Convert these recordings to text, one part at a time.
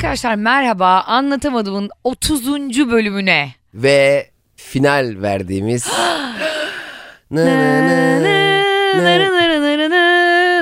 Arkadaşlar merhaba anlatamadığımın 30. bölümüne. Ve final verdiğimiz... Nı nı nı nı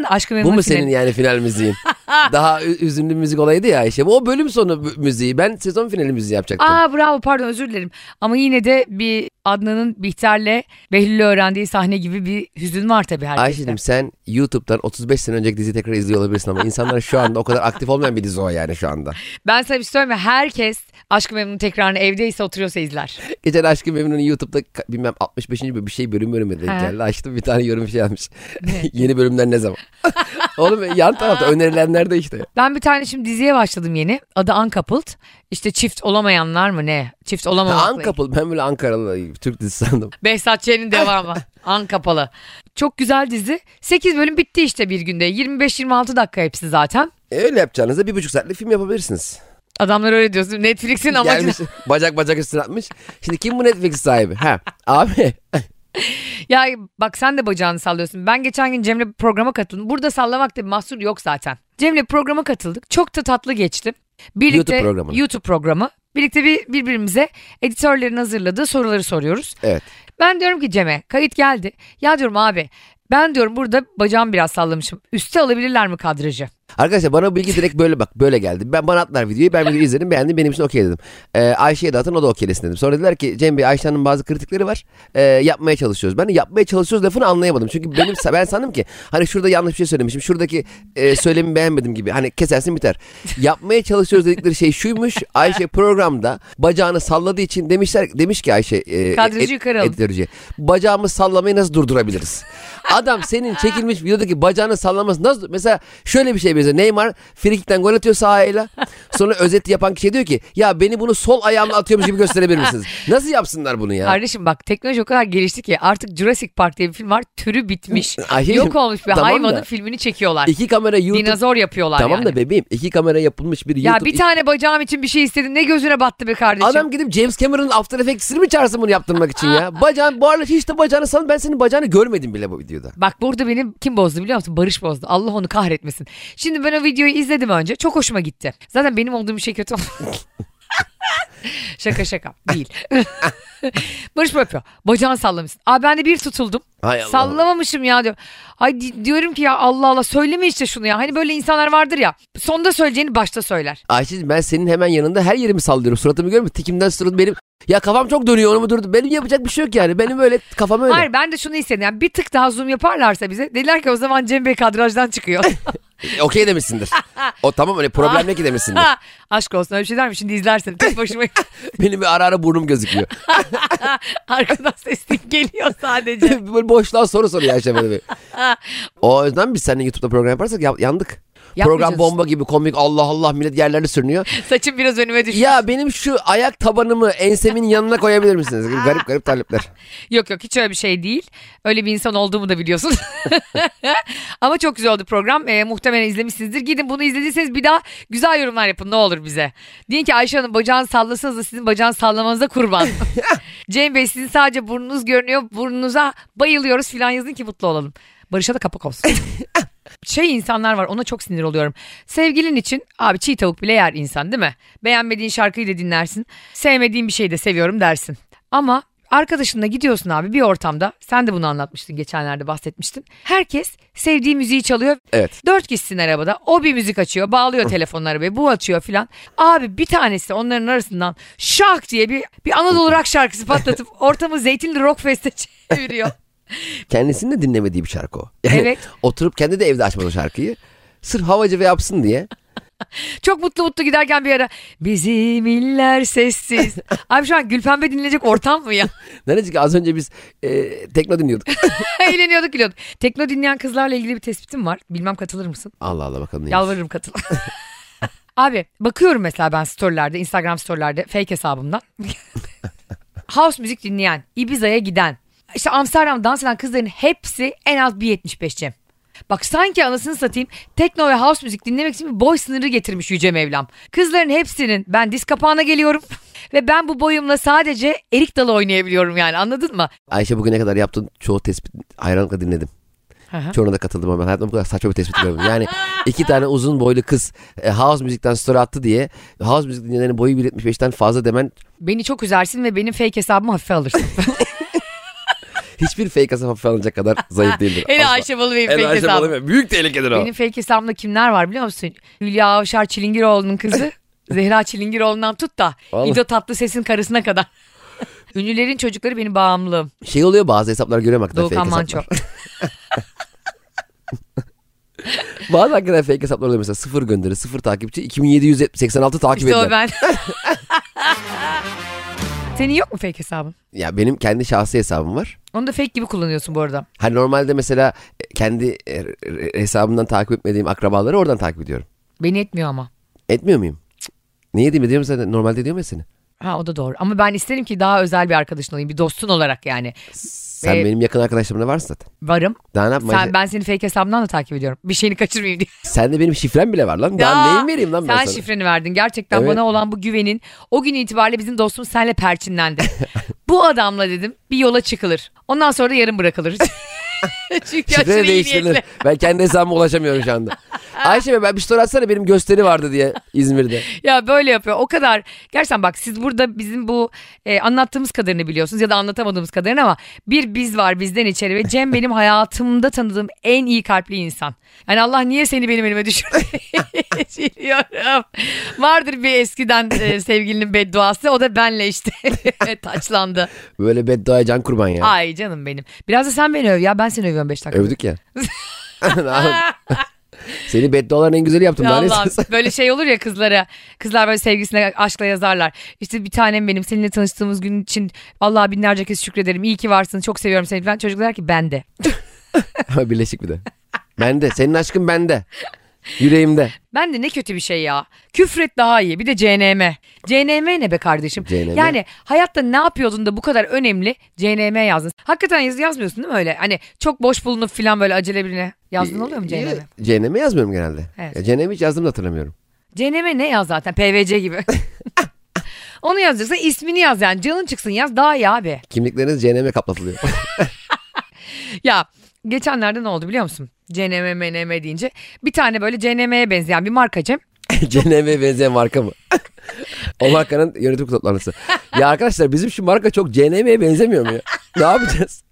nı. Aşkı Bu mu senin yani final müziğin? Daha ü- üzümlü müzik olaydı ya işte. O bölüm sonu mü- müziği. Ben sezon finali müziği yapacaktım. Aa bravo pardon özür dilerim. Ama yine de bir Adnan'ın Bihter'le Behlül'ü öğrendiği sahne gibi bir hüzün var tabii herkeste. Ayşe'cim sen YouTube'dan 35 sene önceki diziyi tekrar izliyor olabilirsin ama insanlar şu anda o kadar aktif olmayan bir dizi o yani şu anda. Ben sana bir şey söyleyeyim mi? Herkes Aşkı Memnun tekrarını evdeyse oturuyorsa izler. Geçen Aşkı Memnun'un YouTube'da bilmem 65. bölüm bir şey bölüm bölümü denk geldi. Açtım bir tane yorum şey yazmış. Yeni bölümler ne zaman? Oğlum yan tarafta önerilenler de işte. Ben bir tane şimdi diziye başladım yeni. Adı Uncoupled. İşte çift olamayanlar mı ne? Çift olamamakla. Ankapıl ben böyle Ankaralı Türk dizisi sandım. Behzat Ç'nin devamı. Ankapalı. Çok güzel dizi. 8 bölüm bitti işte bir günde. 25-26 dakika hepsi zaten. E, öyle yapacağınızda bir buçuk saatlik film yapabilirsiniz. Adamlar öyle diyorsun. Netflix'in amacı. Gelmiş bacak bacak üstüne atmış. Şimdi kim bu Netflix sahibi? Ha abi Ya bak sen de bacağını sallıyorsun. Ben geçen gün Cem'le programa katıldım. Burada sallamakta bir mahsur yok zaten. Cem'le programa katıldık. Çok da tatlı geçti. Birlikte, YouTube programı. YouTube programı. Birlikte bir, birbirimize editörlerin hazırladığı soruları soruyoruz. evet. Ben diyorum ki Cem'e kayıt geldi. Ya diyorum abi ben diyorum burada bacağımı biraz sallamışım. Üste alabilirler mi kadrajı? Arkadaşlar bana bilgi direkt böyle bak böyle geldi. Ben bana atlar videoyu ben videoyu izledim beğendim benim için okey dedim. Ee, Ayşe'ye de atın o da okeylesin dedim. Sonra dediler ki Cem Bey Ayşe'nin bazı kritikleri var. Ee, yapmaya çalışıyoruz. Ben de yapmaya çalışıyoruz lafını anlayamadım. Çünkü benim ben sandım ki hani şurada yanlış bir şey söylemişim. Şuradaki e, söylemi beğenmedim gibi. Hani kesersin biter. Yapmaya çalışıyoruz dedikleri şey şuymuş. Ayşe programda bacağını salladığı için demişler demiş ki Ayşe e, Kadrajı yukarı alın. Bacağımı sallamayı nasıl durdurabiliriz? Adam senin çekilmiş videodaki bacağını sallaması nasıl mesela şöyle bir şey benziyor. Neymar frikikten gol atıyor sağ ayağıyla. Sonra özet yapan kişi diyor ki ya beni bunu sol ayağımla atıyormuş gibi gösterebilir misiniz? Nasıl yapsınlar bunu ya? Kardeşim bak teknoloji o kadar gelişti ki artık Jurassic Park diye bir film var. Türü bitmiş. Ay, Yok olmuş bir tamam hayvanın da. filmini çekiyorlar. İki kamera YouTube. Dinozor yapıyorlar Tamam yani. da bebeğim iki kamera yapılmış bir ya YouTube. bir tane bacağım için bir şey istedim. Ne gözüne battı be kardeşim. Adam gidip James Cameron'ın After Effects'ini mi çağırsın bunu yaptırmak için ya? Bacağın bu arada hiç de bacağını san ben senin bacağını görmedim bile bu videoda. Bak burada beni kim bozdu biliyor musun? Barış bozdu. Allah onu kahretmesin. Şimdi ben o videoyu izledim önce. Çok hoşuma gitti. Zaten benim olduğum bir şey kötü şaka şaka değil. Barış böyle yapıyor. Bacağını sallamışsın. Aa ben de bir tutuldum. Hay Allah. Sallamamışım ya diyor. Ay di- diyorum ki ya Allah Allah söyleme işte şunu ya. Hani böyle insanlar vardır ya. Sonda söyleyeceğini başta söyler. Ayşe'cim ben senin hemen yanında her yerimi sallıyorum. Suratımı görmüyor musun? Tikimden suratım benim. Ya kafam çok dönüyor onu mu durdu? Benim yapacak bir şey yok yani. Benim öyle kafam öyle. Hayır ben de şunu istedim. Yani bir tık daha zoom yaparlarsa bize. Dediler ki o zaman Cem Bey kadrajdan çıkıyor. E, Okey demişsindir. o tamam öyle problem ne ki demişsindir. Aşk olsun öyle bir şey der mi? Şimdi izlersin. Tek başıma Benim bir ara ara burnum gözüküyor. arkadan sesim geliyor sadece. böyle boşluğa soru soruyor Ayşe böyle bir. O yüzden biz seninle YouTube'da program yaparsak ya- yandık. Program bomba gibi komik Allah Allah millet yerlerine sürünüyor. Saçım biraz önüme düşmüş. Ya benim şu ayak tabanımı ensemin yanına koyabilir misiniz? Garip garip talepler. Yok yok hiç öyle bir şey değil. Öyle bir insan olduğumu da biliyorsun. Ama çok güzel oldu program. Ee, muhtemelen izlemişsinizdir. Gidin bunu izlediyseniz bir daha güzel yorumlar yapın ne olur bize. Deyin ki Ayşe Hanım bacağını sallasanız da sizin bacağını sallamanıza kurban. Cem Bey sizin sadece burnunuz görünüyor. Burnunuza bayılıyoruz filan yazın ki mutlu olalım. Barış'a da kapak olsun. Şey insanlar var ona çok sinir oluyorum. Sevgilin için abi çiğ tavuk bile yer insan değil mi? Beğenmediğin şarkıyı da dinlersin. Sevmediğin bir şeyi de seviyorum dersin. Ama arkadaşınla gidiyorsun abi bir ortamda. Sen de bunu anlatmıştın geçenlerde bahsetmiştin. Herkes sevdiği müziği çalıyor. Evet. Dört kişisin arabada. O bir müzik açıyor. Bağlıyor telefonları arabaya. Bu açıyor filan. Abi bir tanesi onların arasından şak diye bir, bir Anadolu rock şarkısı patlatıp ortamı Zeytinli Rock Fest'e çeviriyor. Kendisinin de dinlemediği bir şarkı o. Yani Evet. Oturup kendi de evde açmadı o şarkıyı. Sırf havacı ve yapsın diye. Çok mutlu mutlu giderken bir ara bizim iller sessiz. Abi şu an Gülpembe dinleyecek ortam mı ya? Neresi ki az önce biz e, tekno dinliyorduk. Eğleniyorduk gülüyorduk. Tekno dinleyen kızlarla ilgili bir tespitim var. Bilmem katılır mısın? Allah Allah bakalım neymiş. Yalvarırım katıl. Abi bakıyorum mesela ben storylerde, Instagram storylerde fake hesabımdan. House müzik dinleyen, Ibiza'ya giden, işte Amsterdam dans eden kızların hepsi en az 1.75 Cem. Bak sanki anasını satayım tekno ve house müzik dinlemek için bir boy sınırı getirmiş Yüce Mevlam. Kızların hepsinin ben diz kapağına geliyorum ve ben bu boyumla sadece erik dalı oynayabiliyorum yani anladın mı? Ayşe bugüne kadar yaptığın çoğu tespit hayranlıkla dinledim. Çoğuna da katıldım ama hayatımda bu kadar saçma bir tespit görmedim. Yani iki tane uzun boylu kız e, house müzikten story attı diye house müzik dinleyenin boyu 1.75'ten fazla demen Beni çok üzersin ve benim fake hesabımı hafife alırsın. hiçbir fake hesap hafife alınacak kadar zayıf değildir. Hele. Ayşe Balı Hele fake Ayşe hesabım. Balı- Büyük tehlikedir o. Benim fake hesabımda kimler var biliyor musun? Hülya Avşar Çilingiroğlu'nun kızı. Zehra Çilingiroğlu'ndan tut da Vallahi. İdo Tatlıses'in karısına kadar. Ünlülerin çocukları benim bağımlılığım. Şey oluyor bazı hesaplar görüyorum hakikaten Doğukan fake Manço. hesaplar. Bazı hakikaten fake hesaplar oluyor mesela sıfır gönderi sıfır takipçi 2786 takip İşte o edilen. ben. Senin yok mu fake hesabın? Ya benim kendi şahsi hesabım var. Onu da fake gibi kullanıyorsun bu arada. Hani normalde mesela e, kendi e, hesabımdan takip etmediğim akrabaları oradan takip ediyorum. Beni etmiyor ama. Etmiyor muyum? Niye diyeyim ediyorum zaten normalde diyorum ya seni. Ha o da doğru. Ama ben isterim ki daha özel bir arkadaşın olayım. Bir dostun olarak yani. Sen Ee, benim yakın arkadaşlarımda varsın zaten. Varım. Daha ne yapma? Sen, ben seni fake hesabından da takip ediyorum. Bir şeyini kaçırmayayım diye. Sende benim şifrem bile var lan. Daha Ya, neyin vereyim lan ben Sen sana? şifreni verdin. Gerçekten Evet. bana olan bu güvenin o gün itibariyle bizim dostumuz senle perçinlendi. bu adamla dedim bir yola çıkılır. Ondan sonra da yarım bırakılır. Çünkü aşırı iyi niyetli. Ben kendi hesabıma ulaşamıyorum şu anda. Ayşe be ben bir story atsana benim gösteri vardı diye İzmir'de. Ya böyle yapıyor. O kadar. Gerçekten bak siz burada bizim bu e, anlattığımız kadarını biliyorsunuz ya da anlatamadığımız kadarını ama bir biz var bizden içeri ve Cem benim hayatımda tanıdığım en iyi kalpli insan. Yani Allah niye seni benim elime düşürdü? Biliyorum. Vardır bir eskiden e, sevgilinin bedduası o da benle işte taçlandı. Böyle bedduaya can kurban ya. Ay canım benim. Biraz da sen beni öv ya ben seni övüyorum 5 dakika. Övdük ya. Seni bedduaların en güzeli yaptım. İstiyorsun? böyle şey olur ya kızlara. Kızlar böyle sevgisine aşkla yazarlar. İşte bir tanem benim seninle tanıştığımız gün için Allah'a binlerce kez şükrederim. İyi ki varsın. Çok seviyorum seni falan. Çocuk der ki ben de. Ama birleşik bir de. Bende. Senin aşkın bende. Yüreğimde. Ben de ne kötü bir şey ya. Küfret daha iyi. Bir de CNM. CNM ne be kardeşim? CNM. Yani hayatta ne yapıyordun da bu kadar önemli CNM yazdın. Hakikaten yaz, yazmıyorsun değil mi öyle? Hani çok boş bulunup falan böyle acele birine yazdın oluyor mu CNM? CNM yazmıyorum genelde. Evet. Ya CNM hiç yazdım da hatırlamıyorum. CNM ne yaz zaten PVC gibi. Onu yazacaksan ismini yaz yani. Canın çıksın yaz daha iyi abi. Kimlikleriniz CNM kaplatılıyor. Ya geçenlerde ne oldu biliyor musun? CNM MNM deyince bir tane böyle CNM'ye benzeyen bir marka Cem. CNM'ye benzeyen marka mı? o markanın yönetim toplantısı. Ya arkadaşlar bizim şu marka çok CNM'ye benzemiyor mu ya? Ne yapacağız?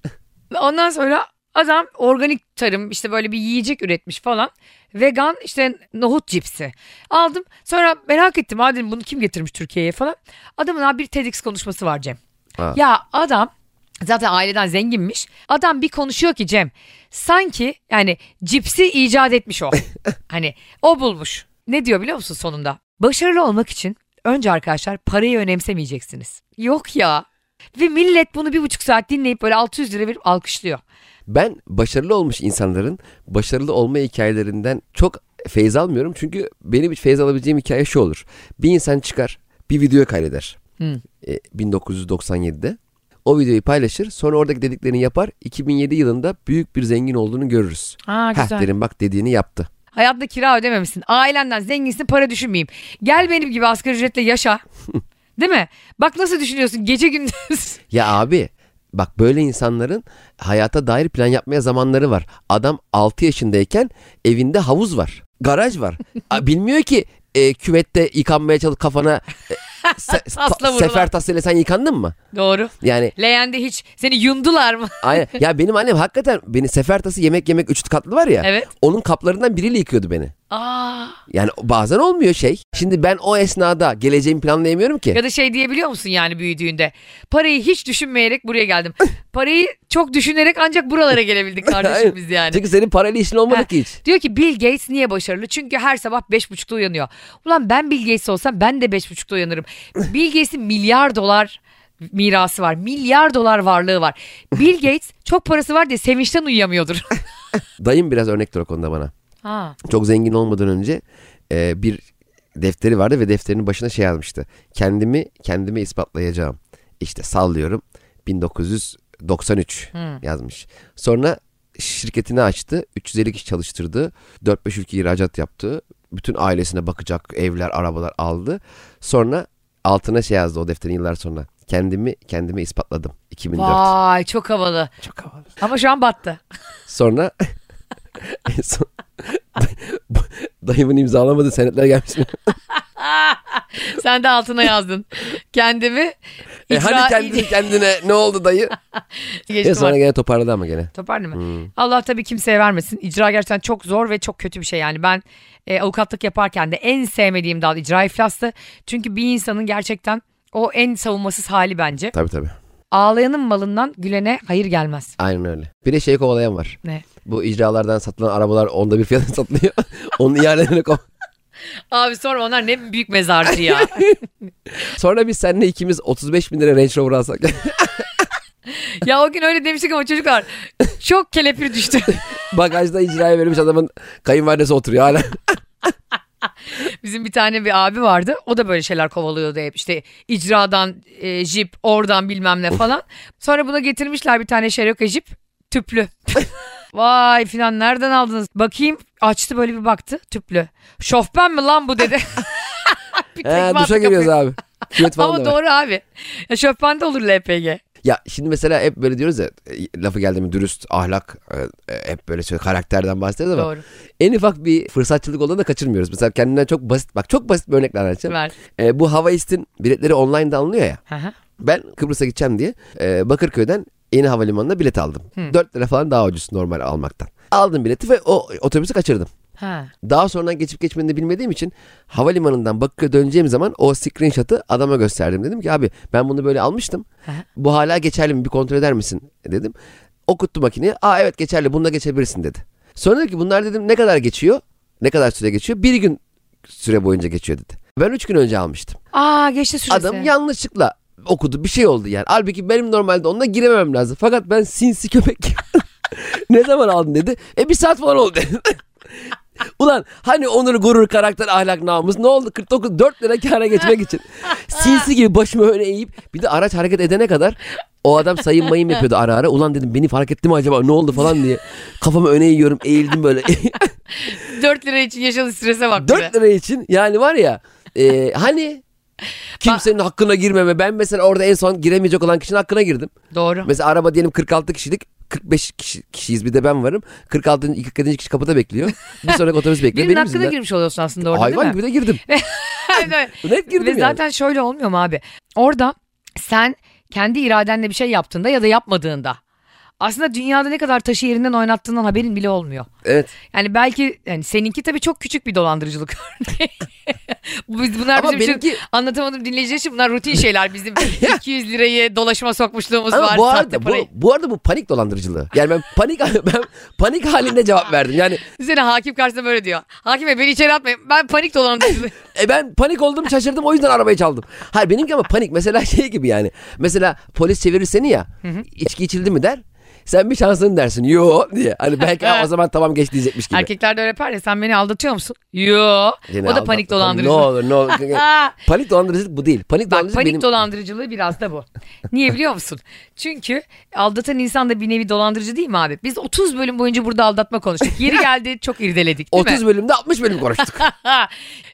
Ondan sonra adam organik tarım işte böyle bir yiyecek üretmiş falan. Vegan işte nohut cipsi. Aldım sonra merak ettim. Ha dedim bunu kim getirmiş Türkiye'ye falan. Adamın abi bir TEDx konuşması var Cem. Ha. Ya adam zaten aileden zenginmiş. Adam bir konuşuyor ki Cem sanki yani cipsi icat etmiş o. hani o bulmuş. Ne diyor biliyor musun sonunda? Başarılı olmak için önce arkadaşlar parayı önemsemeyeceksiniz. Yok ya. Ve millet bunu bir buçuk saat dinleyip böyle 600 lira verip alkışlıyor. Ben başarılı olmuş insanların başarılı olma hikayelerinden çok feyz almıyorum. Çünkü benim hiç feyz alabileceğim hikaye şu olur. Bir insan çıkar bir video kaydeder. Hı. E, 1997'de. O videoyu paylaşır sonra oradaki dediklerini yapar. 2007 yılında büyük bir zengin olduğunu görürüz. Ha Heh güzel. derim bak dediğini yaptı. Hayatta kira ödememişsin. Ailenden zenginsin para düşünmeyeyim. Gel benim gibi asgari ücretle yaşa. Değil mi? Bak nasıl düşünüyorsun gece gündüz. Ya abi bak böyle insanların hayata dair plan yapmaya zamanları var. Adam 6 yaşındayken evinde havuz var. Garaj var. Bilmiyor ki e, küvette yıkanmaya çalış kafana e, se- Tasla ta- vurulan. sefer tasıyla sen yıkandın mı? Doğru. Yani Leğende hiç seni yundular mı? aynen. ya benim annem hakikaten beni sefer tası yemek yemek üç katlı var ya. Evet. Onun kaplarından biriyle yıkıyordu beni. Aa. Yani bazen olmuyor şey. Şimdi ben o esnada geleceğimi planlayamıyorum ki. Ya da şey diyebiliyor musun yani büyüdüğünde? Parayı hiç düşünmeyerek buraya geldim. Parayı çok düşünerek ancak buralara gelebildik kardeşim biz yani. Çünkü senin parayla işin olmadı ki hiç. Diyor ki Bill Gates niye başarılı? Çünkü her sabah beş buçukta uyanıyor. Ulan ben Bill Gates olsam ben de beş buçukta uyanırım. Bill Gates'in milyar dolar mirası var. Milyar dolar varlığı var. Bill Gates çok parası var diye sevinçten uyuyamıyordur. Dayım biraz örnektir o konuda bana. Ha. çok zengin olmadan önce e, bir defteri vardı ve defterinin başına şey yazmıştı. Kendimi kendime ispatlayacağım. İşte sallıyorum 1993 yazmış. Sonra şirketini açtı. 350 kişi çalıştırdı. 4-5 ülke ihracat yaptı. Bütün ailesine bakacak evler, arabalar aldı. Sonra altına şey yazdı o defterin yıllar sonra. Kendimi kendime ispatladım. 2004. Vay çok havalı. Çok havalı. Ama şu an battı. Sonra En son dayımın imzalamadığı senetler gelmiş mi? Sen de altına yazdın. Kendimi E icra- hani kendi kendine ne oldu dayı? Geçtim E sonra artık. gene toparladı ama gene. Toparlı mı? Allah tabii kimseye vermesin. İcra gerçekten çok zor ve çok kötü bir şey yani. Ben e, avukatlık yaparken de en sevmediğim dal icra iflastı. Çünkü bir insanın gerçekten o en savunmasız hali bence. Tabii tabii. Ağlayanın malından gülene hayır gelmez. Aynen öyle. Bir de şey kovalayan var. Ne? Bu icralardan satılan arabalar onda bir fiyatına satılıyor. Onun ihalelerine kov. Abi sorma onlar ne büyük mezarcı ya. Sonra biz seninle ikimiz 35 bin lira Range Rover alsak. ya o gün öyle demiştik ama çocuklar çok kelepir düştü. Bagajda icraya verilmiş adamın kayınvalidesi oturuyor hala. Bizim bir tane bir abi vardı. O da böyle şeyler kovalıyordu hep. İşte icradan e, jip, oradan bilmem ne falan. Sonra buna getirmişler bir tane Cherokee jip. Tüplü. Vay filan nereden aldınız? Bakayım açtı böyle bir baktı tüplü. Şofben mi lan bu dedi. bir He, duşa giriyoruz abi. Küvet falan Ama da var. doğru abi. Ya şofben de olur LPG. Ya şimdi mesela hep böyle diyoruz ya e, lafı geldi mi dürüst, ahlak, e, e, hep böyle şöyle karakterden bahsediyoruz ama Doğru. en ufak bir fırsatçılık olduğunu da kaçırmıyoruz. Mesela kendinden çok basit, bak çok basit bir örnekle anlatacağım. Ver. E, bu Havaist'in biletleri online'da alınıyor ya. Hı. Ben Kıbrıs'a gideceğim diye e, Bakırköy'den yeni havalimanına bilet aldım. 4 lira falan daha ucuz normal almaktan. Aldım bileti ve o otobüsü kaçırdım. Ha. Daha sonradan geçip geçmediğini de bilmediğim için havalimanından Bakırköy'e döneceğim zaman o screenshot'ı adama gösterdim. Dedim ki abi ben bunu böyle almıştım. Hı. Bu hala geçerli mi bir kontrol eder misin dedim. Okuttu makineye. Aa evet geçerli bununla geçebilirsin dedi. Sonra dedi ki bunlar dedim ne kadar geçiyor? Ne kadar süre geçiyor? Bir gün süre boyunca geçiyor dedi. Ben üç gün önce almıştım. Aa geçti süresi. Adam yanlışlıkla okudu bir şey oldu yani. Halbuki benim normalde onunla giremem lazım. Fakat ben sinsi köpek ne zaman aldın dedi. E bir saat falan oldu. Ulan hani onur gurur karakter ahlak namus? Ne oldu? 49 4 lira kâra geçmek için. Sinsi gibi başımı öne eğip bir de araç hareket edene kadar o adam sayın mayım yapıyordu ara ara. Ulan dedim beni fark etti mi acaba? Ne oldu falan diye. Kafamı öne eğiyorum eğildim böyle. 4 lira için yaşadığı strese bak. 4 lira için yani var ya e, hani kimsenin hakkına girmeme ben mesela orada en son giremeyecek olan kişinin hakkına girdim. Doğru. Mesela araba diyelim 46 kişilik 45 kişi, kişiyiz bir de ben varım. 46. 47. kişi kapıda bekliyor. Bir sonraki otobüs bekliyor. Birinin Benim yüzümden. girmiş oluyorsun aslında orada Hayvan değil mi? gibi de girdim. Evet. Net girdim Ve yani. zaten şöyle olmuyor mu abi? Orada sen kendi iradenle bir şey yaptığında ya da yapmadığında aslında dünyada ne kadar taşı yerinden oynattığından haberin bile olmuyor. Evet. Yani belki yani seninki tabii çok küçük bir dolandırıcılık örneği. Biz bunlar Ama bizim için benimki- anlatamadım dinleyiciler için bunlar rutin şeyler. Bizim 200 lirayı dolaşıma sokmuşluğumuz Ama var. bu arada bu, bu arada bu panik dolandırıcılığı. Yani ben panik ben panik halinde cevap verdim. Yani Üzerine hakim karşısında böyle diyor. Hakim bey beni içeri atmayın. Ben panik dolandırıcılığı. e ben panik oldum şaşırdım o yüzden arabayı çaldım. Hayır benimki ama panik mesela şey gibi yani. Mesela polis çevirir seni ya. içki içildi mi der. Sen bir şansın dersin. Yo diye. Hani belki o zaman tamam geç diyecekmiş gibi. Erkekler de öyle yapar ya sen beni aldatıyor musun? Yo. Yine o da panik Tamam, dolandırıcılığı. Ne olur ne olur. panik dolandırıcılık bu değil. Panik Bak panik benim... dolandırıcılığı biraz da bu. Niye biliyor musun? Çünkü aldatan insan da bir nevi dolandırıcı değil mi abi? Biz 30 bölüm boyunca burada aldatma konuştuk. Yeri geldi çok irdeledik değil 30 mi? bölümde 60 bölüm konuştuk.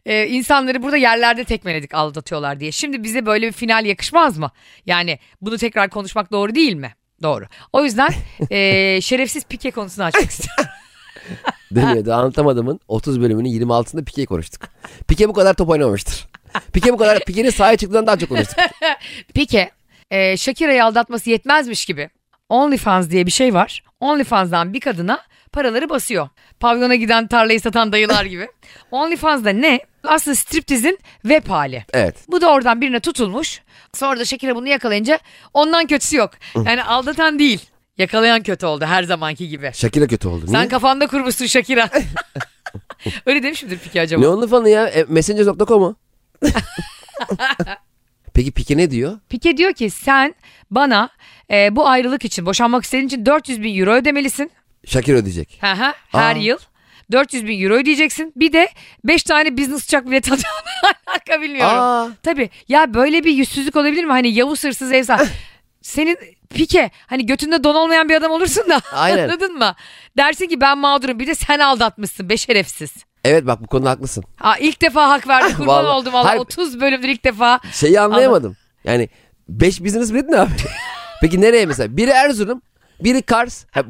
ee, insanları burada yerlerde tekmeledik aldatıyorlar diye. Şimdi bize böyle bir final yakışmaz mı? Yani bunu tekrar konuşmak doğru değil mi? Doğru. O yüzden e, şerefsiz pike konusunu açmak istiyorum. Dönüyordu anlatamadığımın 30 bölümünün 26'sında Pike'yi konuştuk. Pike bu kadar top oynamamıştır. Pike bu kadar Pike'nin sahaya çıktığından daha çok konuştuk. Pike, e, Shakira'yı aldatması yetmezmiş gibi OnlyFans diye bir şey var. OnlyFans'dan bir kadına paraları basıyor. Pavyona giden tarlayı satan dayılar gibi. OnlyFans'da ne? Aslında striptizin web hali. Evet. Bu da oradan birine tutulmuş. Sonra da Shakira bunu yakalayınca ondan kötüsü yok. Yani aldatan değil. Yakalayan kötü oldu her zamanki gibi. Şakira kötü oldu. Sen Niye? kafanda kurmuşsun Shakira. Öyle demiş midir Pike acaba? Ne onun fanı ya? E, Messenger.com mu? Peki Pike ne diyor? Pike diyor ki sen bana e, bu ayrılık için boşanmak istediğin için 400 bin euro ödemelisin. Şakir ödeyecek. Hı hı, her Aa. yıl. 400 bin euro ödeyeceksin. Bir de 5 tane business uçak bileti alacağım. Alaka bilmiyorum. Aa. Tabii. Ya böyle bir yüzsüzlük olabilir mi? Hani Yavuz hırsız ev sahibi. Senin pike hani götünde don olmayan bir adam olursun da Aynen. anladın mı? Dersin ki ben mağdurum bir de sen aldatmışsın be şerefsiz. Evet bak bu konuda haklısın. Ha, ilk defa hak verdi kurban Vallahi. oldum valla Hayır. 30 bölümdür ilk defa. Şeyi anlayamadım. Yani 5 business bilet ne abi? Peki nereye mesela? Biri Erzurum, Biri Cars. Ha,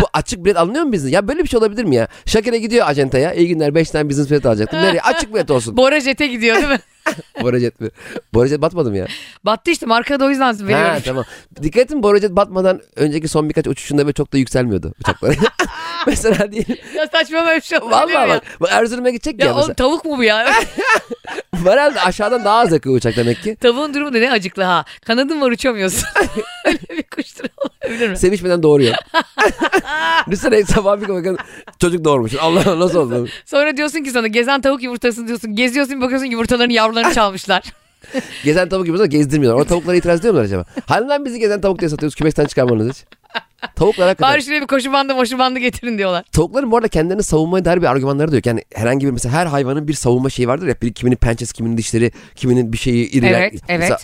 bu açık bilet alınıyor mu bizden? Ya böyle bir şey olabilir mi ya? Shakira gidiyor acentaya. İyi günler 5 tane business bilet alacaktım. Nereye? Açık bilet olsun. Bora Jet'e gidiyor değil mi? Borajet mi? Borajet batmadı mı ya? Battı işte markada o yüzden Ha veriyorum. tamam. Dikkat ettin Borajet batmadan önceki son birkaç uçuşunda böyle çok da yükselmiyordu uçakları. mesela diyelim. ya saçma böyle bir şey olabilir Vallahi ya? bak. Erzurum'a gidecek ya, Ya mesela. oğlum tavuk mu bu ya? Herhalde aşağıdan daha az yakıyor uçak demek ki. Tavuğun durumu da ne acıklı ha. Kanadın var uçamıyorsun. Öyle bir kuştur olabilir mi? Sevişmeden doğuruyor. Düşünsene sabah bir bakın çocuk doğurmuş. Allah nasıl oldu? Sonra diyorsun ki sana gezen tavuk yumurtasın diyorsun. Geziyorsun bir bakıyorsun yumurtaların yavrularını çalmışlar. Gezen tavuk gibi gezdirmiyorlar. O tavuklara itiraz ediyor mular acaba? Lan bizi gezen tavuk diye satıyoruz kümesten çıkarmanız hiç. Tavuklar hakikaten. Bari şuraya bir koşu bandı moşu bandı getirin diyorlar. Tavukların bu arada kendilerini savunmaya dair bir argümanları da yok. Yani herhangi bir mesela her hayvanın bir savunma şeyi vardır ya. Bir, kiminin pençesi, kiminin dişleri, kiminin bir şeyi iriler. Evet, evet. Mesela,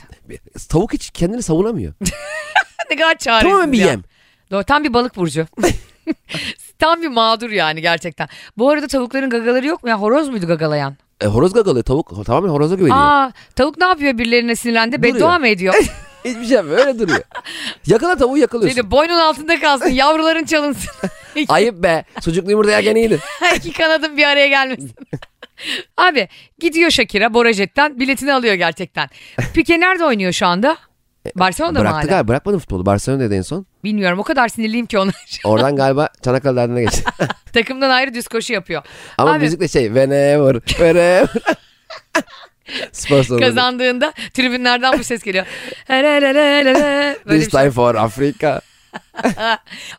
tavuk hiç kendini savunamıyor. ne kadar çaresiz Tamamen bir ya. yem. Doğru, tam bir balık burcu. tam bir mağdur yani gerçekten. Bu arada tavukların gagaları yok mu ya? Horoz muydu gagalayan? E, horoz gagalıyor tavuk. Tamamen horoza güveniyor. Aa, tavuk ne yapıyor birilerine sinirlendi? Duruyor. Beddua mı ediyor? Hiçbir şey yapmıyor. Öyle duruyor. Yakala tavuğu yakalıyorsun. Dedi boynun altında kalsın yavruların çalınsın. Ayıp be. Sucuklu yumurta yerken iyiydi. iki kanadın bir araya gelmesin. Abi gidiyor Shakira Borajet'ten biletini alıyor gerçekten. Pike nerede oynuyor şu anda? Barcelona'da mı Bıraktı hala? galiba. Bırakmadı futbolu. Barcelona'da en son. Bilmiyorum o kadar sinirliyim ki ona. Oradan galiba Çanakkale derdine geçti. Takımdan ayrı düz koşu yapıyor. Ama Abi- müzik de şey. Whenever. Whenever. Spor salonu. Kazandığında tribünlerden bu ses geliyor. Böyle This bir şey. time for Africa.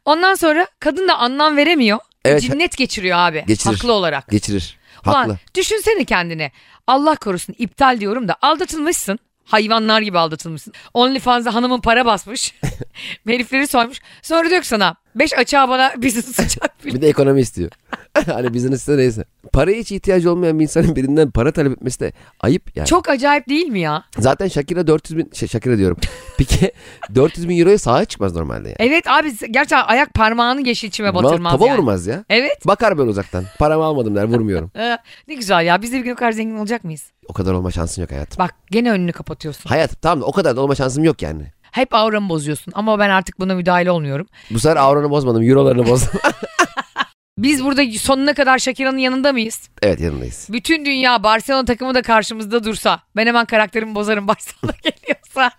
Ondan sonra kadın da anlam veremiyor. Evet. Cinnet geçiriyor abi. Geçirir. Haklı olarak. Geçirir. Ulan Haklı. düşünsene kendini. Allah korusun iptal diyorum da aldatılmışsın. Hayvanlar gibi aldatılmışsın. OnlyFans'a hanımın para basmış. Herifleri soymuş. Sonra diyor ki sana 5 açığa bana bizi sıcak bir. Bir de ekonomi istiyor. hani business de neyse. Paraya hiç ihtiyacı olmayan bir insanın birinden para talep etmesi de ayıp yani. Çok acayip değil mi ya? Zaten Shakira 400 bin, şey Shakira diyorum. Pike 400 bin euroya sahaya çıkmaz normalde yani. Evet abi gerçekten ayak parmağını yeşilçime batırmaz Tava yani. vurmaz ya. Evet. Bakar böyle uzaktan. Paramı almadım der vurmuyorum. Ee, ne güzel ya. Biz de bir gün o kadar zengin olacak mıyız? O kadar olma şansın yok hayatım. Bak gene önünü kapatıyorsun. Hayat tamam da o kadar da olma şansım yok yani. Hep auramı bozuyorsun ama ben artık buna müdahale olmuyorum. Bu sefer avranı bozmadım. Eurolarını bozdum. Biz burada sonuna kadar Shakira'nın yanında mıyız? evet yanındayız. Bütün dünya Barcelona takımı da karşımızda dursa. Ben hemen karakterimi bozarım Barcelona geliyorsa.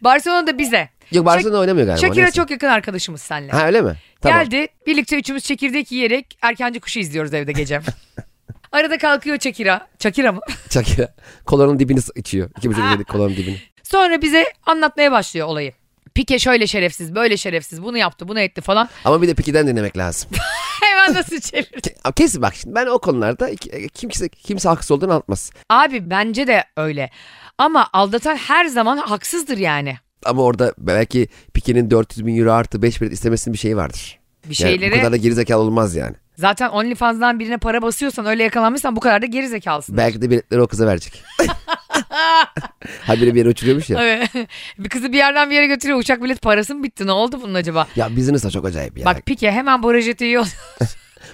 Barcelona da bize. Yok Barcelona oynamıyor galiba. Shakira neyse. çok yakın arkadaşımız seninle. Ha öyle mi? Tamam. Geldi birlikte üçümüz çekirdek yiyerek erkenci kuşu izliyoruz evde gece. Arada kalkıyor Shakira. Shakira mı? Shakira kolanın dibini içiyor. İki buçuk yedik kolanın dibini. Sonra bize anlatmaya başlıyor olayı. Pike şöyle şerefsiz, böyle şerefsiz, bunu yaptı, bunu etti falan. Ama bir de Piki'den dinlemek lazım. Hemen nasıl çevirdi? Ke- Kesin bak şimdi ben o konularda iki- kimse kimse haksız olduğunu anlatmaz. Abi bence de öyle. Ama aldatan her zaman haksızdır yani. Ama orada belki Pique'nin 400 bin euro artı 5 bilet istemesinin bir şeyi vardır. Bir Yani şeyleri bu kadar da gerizekalı olmaz yani. Zaten OnlyFans'dan birine para basıyorsan öyle yakalanmışsan bu kadar da geri zekalısın. Belki de biletleri o kıza verecek. Habire bir yere uçuruyormuş ya. Evet. bir kızı bir yerden bir yere götürüyor. Uçak bilet parası mı bitti? Ne oldu bunun acaba? Ya business da çok acayip ya. Bak Pike hemen Borajeti yiyor.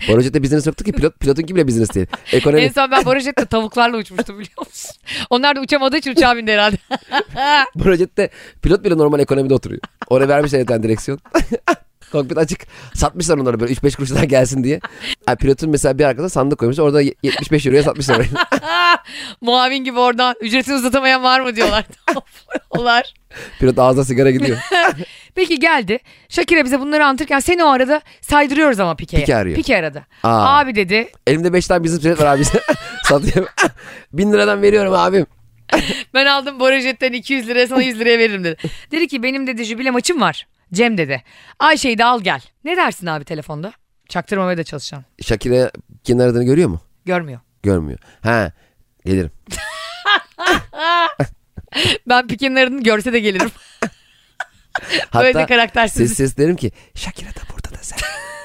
Boracet'te business yoktu ki pilot, pilotun bile business değil. Ekonomi. en son ben Borajeti'de tavuklarla uçmuştum biliyor musun? Onlar da uçamadığı için uçağa bindi herhalde. Boracet'te pilot bile normal ekonomide oturuyor. Oraya vermişler zaten direksiyon. Kokpit açık. Satmışlar onları böyle 3-5 kuruş daha gelsin diye. Yani pilotun mesela bir arkada sandık koymuş. Orada 75 euroya satmışlar orayı. Muavin gibi oradan ücretini uzatamayan var mı diyorlar. Onlar. Pilot ağzına sigara gidiyor. Peki geldi. Shakira bize bunları anlatırken seni o arada saydırıyoruz ama Pike'ye. Pike arıyor. Pike aradı. Aa. Abi dedi Elimde 5 tane bizim bilet var abi. Satıyorum. 1000 liradan veriyorum abim. ben aldım Borajet'ten 200 liraya sana 100 liraya veririm dedi. Dedi ki benim dedi jübile maçım var. Cem dedi. Ayşe'yi de al gel. Ne dersin abi telefonda? Çaktırmamaya da çalışacağım. Shakira kimin aradığını görüyor mu? Görmüyor. Görmüyor. Ha gelirim. Ben Pike'nin aradığını görse de gelirim. Hatta Böyle de karaktersiz. ses ses derim ki Shakira da burada da sen.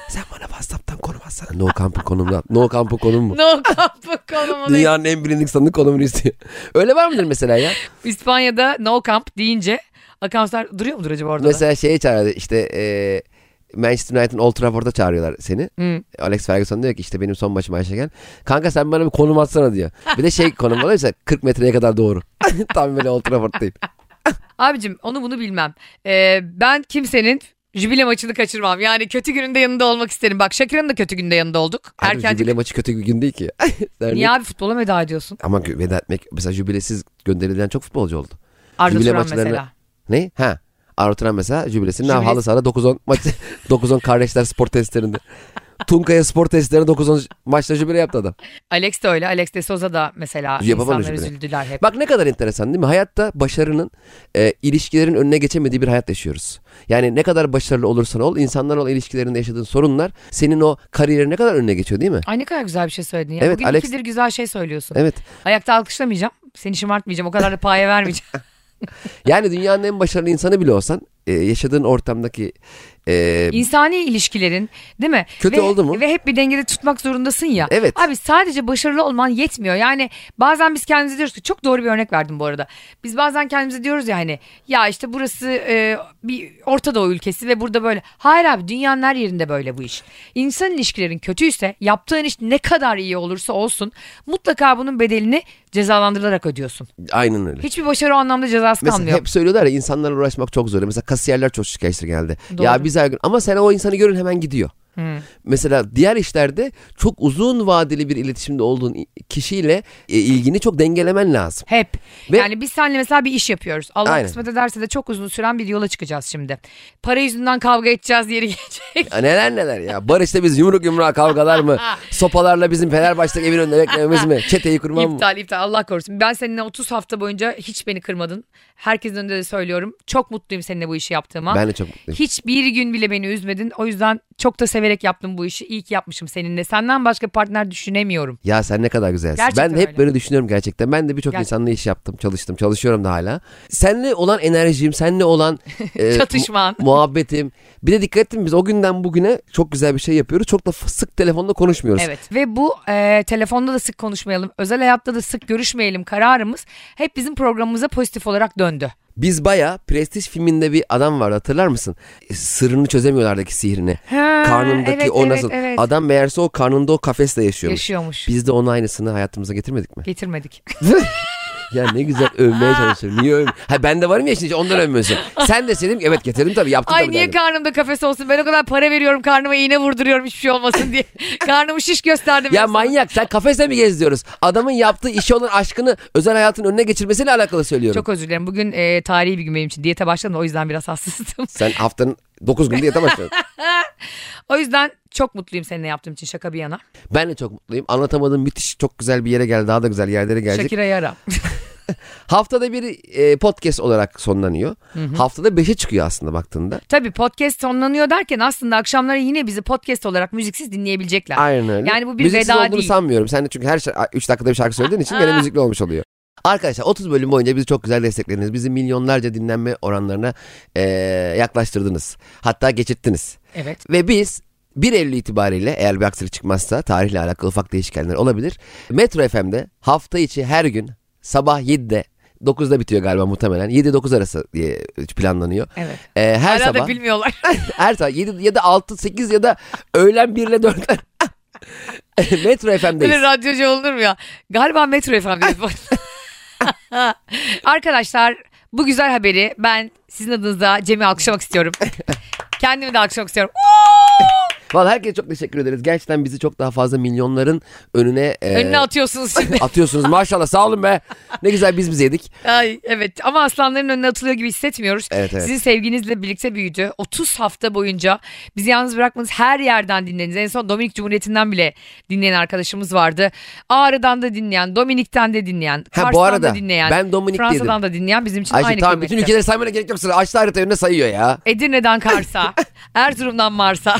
Sen bana Whatsapp'tan konum atsana. No Camp'ın konumunu at. No Camp'ın konum mu? No kampı konumu. Dünyanın en bilindik sandık konumunu istiyor. Öyle var mıdır mesela ya? İspanya'da no camp deyince akanslar duruyor mudur acaba orada da? Mesela şeye çağırdı işte e, Manchester United'ın Old Trafford'a çağırıyorlar seni. Hı. Alex Ferguson diyor ki işte benim son maçım Ayşe gel. Kanka sen bana bir konum atsana diyor. Bir de şey konum oluyor mesela 40 metreye kadar doğru. Tam böyle Old Trafford'dayım. Abicim onu bunu bilmem. Ee, ben kimsenin Jübile maçını kaçırmam. Yani kötü gününde yanında olmak isterim. Bak Shakira'nın da kötü günde yanında olduk. Erken Erken jübile maçı kötü gün değil ki. Niye abi futbola veda ediyorsun? Ama veda etmek mesela jübilesiz gönderilen çok futbolcu oldu. Arda Jübile Turan maçlarına- mesela. Ne? Ha. Arda Turan mesela jübilesinin Jübilesi- halı sahada 9-10 maç 9-10 kardeşler spor testlerinde. Tunkaya spor testlerinde 9-10 maçta jübile yaptı adam. Alex de öyle. Alex de Souza da mesela Yapamadı insanlar jübile. üzüldüler hep. Bak ne kadar enteresan değil mi? Hayatta başarının e, ilişkilerin önüne geçemediği bir hayat yaşıyoruz. Yani ne kadar başarılı olursan ol, insanlarla olan ilişkilerinde yaşadığın sorunlar senin o kariyerin ne kadar önüne geçiyor değil mi? Ay ne kadar güzel bir şey söyledin ya. Evet, Bugün Alex- ikidir güzel şey söylüyorsun. Evet. Ayakta alkışlamayacağım. Seni şımartmayacağım. O kadar da paye vermeyeceğim. Yani dünyanın en başarılı insanı bile olsan e, yaşadığın ortamdaki e, İnsani ilişkilerin değil mi? Kötü ve, oldu mu? Ve hep bir dengede tutmak zorundasın ya. Evet. Abi sadece başarılı olman yetmiyor. Yani bazen biz kendimize diyoruz ki çok doğru bir örnek verdim bu arada. Biz bazen kendimize diyoruz ya hani ya işte burası e, bir Orta Doğu ülkesi ve burada böyle. Hayır abi dünyanın her yerinde böyle bu iş. İnsan ilişkilerin kötüyse yaptığın iş ne kadar iyi olursa olsun mutlaka bunun bedelini cezalandırılarak ödüyorsun. aynen öyle. Hiçbir başarı o anlamda cezası Mesela kalmıyor. hep söylüyorlar ya insanlarla uğraşmak çok zor. Mesela kasiyerler çok şikayetçi geldi. Doğru. Ya biz her gün ama sen o insanı görün hemen gidiyor. Mesela diğer işlerde çok uzun vadeli bir iletişimde olduğun kişiyle e, ilgini çok dengelemen lazım. Hep. Ve- yani biz seninle mesela bir iş yapıyoruz. Allah Aynen. kısmet ederse de çok uzun süren bir yola çıkacağız şimdi. Para yüzünden kavga edeceğiz yeri gelecek. Ya neler neler ya. Barış'ta biz yumruk yumruğa kavgalar mı? Sopalarla bizim Fenerbahçe'deki evin önünde beklememiz mi? Çeteyi kurmam mı? İptal iptal Allah korusun. Ben seninle 30 hafta boyunca hiç beni kırmadın. Herkesin önünde de söylüyorum. Çok mutluyum seninle bu işi yaptığıma. Ben de çok mutluyum. Hiçbir gün bile beni üzmedin. O yüzden çok da severek yaptım bu işi. İyi ki yapmışım seninle. Senden başka partner düşünemiyorum. Ya sen ne kadar güzelsin. Gerçekten ben hep öyle. böyle düşünüyorum gerçekten. Ben de birçok insanla iş yaptım, çalıştım, çalışıyorum da hala. Seninle olan enerjim, seninle olan e, Çatışman. mu- muhabbetim. Bir de dikkat ettin mi, biz o günden bugüne çok güzel bir şey yapıyoruz. Çok da sık telefonda konuşmuyoruz. Evet ve bu e, telefonda da sık konuşmayalım, özel hayatta da sık görüşmeyelim kararımız hep bizim programımıza pozitif olarak döndü. Biz baya Prestij filminde bir adam vardı hatırlar mısın? E, Sırrını çözemiyorlardaki sihrini. Ha, Karnındaki evet, o evet, nasıl? evet. Adam meğerse o karnında o kafesle yaşıyormuş. Yaşıyormuş. Biz de onun aynısını hayatımıza getirmedik mi? Getirmedik. Ya ne güzel övmeye çalışıyorum. Niye övmüyorum? Ha ben de varım ya şimdi ondan övmüyorsun. Sen de dedim evet getirdim tabii yaptım Ay tabii. niye derdim. karnımda kafes olsun? Ben o kadar para veriyorum karnıma iğne vurduruyorum hiçbir şey olmasın diye. Karnımı şiş gösterdim. Ya manyak sen kafeste mi geziyoruz? Adamın yaptığı işi olan aşkını özel hayatın önüne geçirmesiyle alakalı söylüyorum. Çok özür dilerim. Bugün e, tarihi bir gün benim için. Diyete başladım o yüzden biraz hassastım. Sen haftanın 9 günde yata başladın. o yüzden çok mutluyum seninle yaptığım için şaka bir yana. ben de çok mutluyum. Anlatamadığım müthiş çok güzel bir yere geldi. Daha da güzel yerlere gelecek. Şakira'yı ara. Haftada bir e, podcast olarak sonlanıyor. Haftada 5'e çıkıyor aslında baktığında. Tabii podcast sonlanıyor derken aslında akşamları yine bizi podcast olarak müziksiz dinleyebilecekler. Aynen öyle. Yani bu bir Müziksiz veda olduğunu değil. sanmıyorum. Sen de çünkü her 3 dakikada bir şarkı söylediğin için gene müzikli olmuş oluyor. Arkadaşlar 30 bölüm boyunca bizi çok güzel desteklediniz. Bizi milyonlarca dinlenme oranlarına e, yaklaştırdınız. Hatta geçirttiniz. Evet. Ve biz 1 Eylül itibariyle eğer bir aksilik çıkmazsa tarihle alakalı ufak değişkenler olabilir. Metro FM'de hafta içi her gün sabah 7'de 9'da bitiyor galiba muhtemelen. 7-9 arası diye planlanıyor. Evet. Ee, her Hala sabah da bilmiyorlar. her sabah 7 ya da 6 8 ya da öğlen 1 ile 4'ler. Metro Böyle FM'deyiz. radyocu olur mu ya? Galiba Metro FM'deyiz. Arkadaşlar bu güzel haberi ben sizin adınıza Cem'i alkışlamak istiyorum. Kendimi de alkışlamak istiyorum. Vallahi herkese çok teşekkür ederiz. Gerçekten bizi çok daha fazla milyonların önüne e, Önüne atıyorsunuz şimdi. atıyorsunuz. Maşallah sağ olun be. Ne güzel biz bize yedik. Ay evet ama aslanların önüne atılıyor gibi hissetmiyoruz. Evet, evet. Sizin sevginizle birlikte büyüdü. 30 hafta boyunca bizi yalnız bırakmanız her yerden dinlediniz. En son Dominik Cumhuriyeti'nden bile dinleyen arkadaşımız vardı. Ağrı'dan da dinleyen, Dominik'ten de dinleyen, Ha, Kars'tan bu arada da dinleyen, ben Dominik Fransa'dan da dinleyen bizim için Ayşe aynı tamam kıymetli. bütün ülkeleri saymana gerek yok. Sıra açtı harita önüne sayıyor ya. Edirne'den Kars'a, Erzurum'dan Mars'a.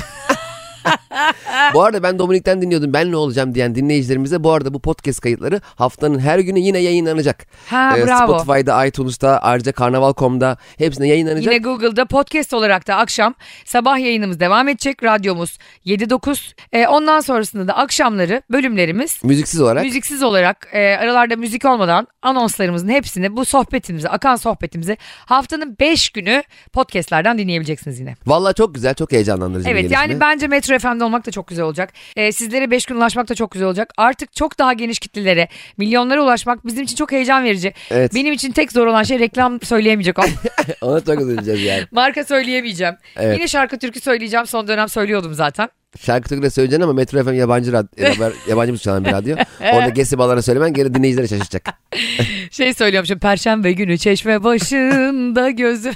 Bu arada ben Dominik'ten dinliyordum. Ben ne olacağım diyen dinleyicilerimize bu arada bu podcast kayıtları haftanın her günü yine yayınlanacak. Ha Ee, bravo. Spotify'da, iTunes'ta, ayrıca Karnaval.com'da hepsinde yayınlanacak. Yine Google'da podcast olarak da akşam sabah yayınımız devam edecek. Radyomuz 7-9. Ee, ondan sonrasında da akşamları bölümlerimiz Müziksiz olarak. müziksiz olarak e, aralarda müzik olmadan anonslarımızın hepsini bu sohbetimizi, akan sohbetimizi haftanın 5 günü podcastlerden dinleyebileceksiniz yine. Vallahi çok güzel, çok heyecanlandırıcı Evet yani bence Metro Metro FM'de olmak da çok güzel olacak. Ee, sizlere 5 gün ulaşmak da çok güzel olacak. Artık çok daha geniş kitlelere, milyonlara ulaşmak bizim için çok heyecan verici. Evet. Benim için tek zor olan şey reklam söyleyemeyecek olmak. Ona çok üzüleceğiz yani. Marka söyleyemeyeceğim. Evet. Yine şarkı türkü söyleyeceğim. Son dönem söylüyordum zaten. Şarkı türküyle söyleyeceksin ama Metro FM yabancı, radyo, yabancı müzik çalan bir radyo. Orada gesi bağlarına söylemen geri dinleyicileri şaşırtacak. Şey söylüyormuşum. Perşembe günü çeşme başında gözüm.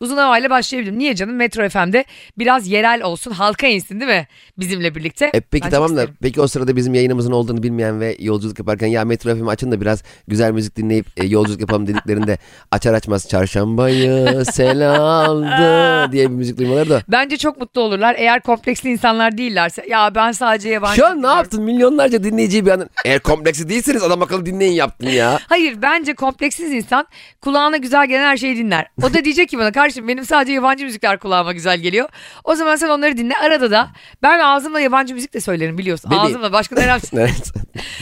Uzun havayla başlayabilirim. Niye canım? Metro FM'de biraz yerel olsun. Halka insin değil mi? Bizimle birlikte. E peki Ben tamam da isterim. peki o sırada bizim yayınımızın olduğunu bilmeyen ve yolculuk yaparken ya Metro FM açın da biraz güzel müzik dinleyip e, yolculuk yapalım dediklerinde açar açmaz çarşambayı sel aldı diye bir müzik duymaları da. Bence çok mutlu olurlar. Eğer kompleksli insanlar değillerse. Ya ben sadece yabancı. Şu an ne yaptın? Milyonlarca dinleyiciyi bir anda eğer kompleksi değilseniz adam akıllı dinleyin yaptın ya. Hayır bence kompleksiz insan kulağına güzel gelen her şeyi dinler. O da diyecek ki bana kardeşim benim sadece yabancı müzikler kulağıma güzel geliyor. O zaman sen onları dinle. Arada da ben ağzımla yabancı müzik de söylerim biliyorsun. Bebeğim. Ağzımla başka da herhalde. Evet.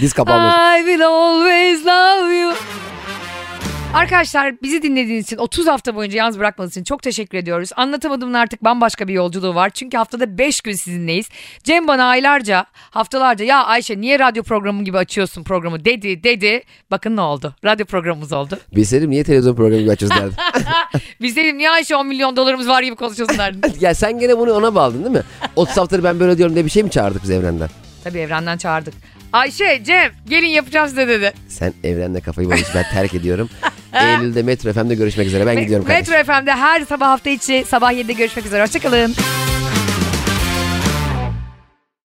Diz kapanmış. I will always love you. Arkadaşlar bizi dinlediğiniz için 30 hafta boyunca yalnız bırakmadığınız için çok teşekkür ediyoruz. Anlatamadığımın artık bambaşka bir yolculuğu var. Çünkü haftada 5 gün sizinleyiz. Cem bana aylarca, haftalarca ya Ayşe niye radyo programı gibi açıyorsun programı dedi dedi. Bakın ne oldu. Radyo programımız oldu. Bilseydim niye televizyon programı gibi açıyoruz derdim. Biz dedim niye Ayşe 10 milyon dolarımız var gibi konuşuyorsun derdin. ya sen gene bunu ona bağladın değil mi? 30 haftadır ben böyle diyorum diye bir şey mi çağırdık biz evrenden? Tabii evrenden çağırdık. Ayşe, Cem gelin yapacağız size dedi. Sen evrenle kafayı bozmuş ben terk ediyorum. Eylül'de Metro FM'de görüşmek üzere. Ben gidiyorum kardeşim. Metro FM'de her sabah hafta içi sabah 7'de görüşmek üzere. Hoşçakalın.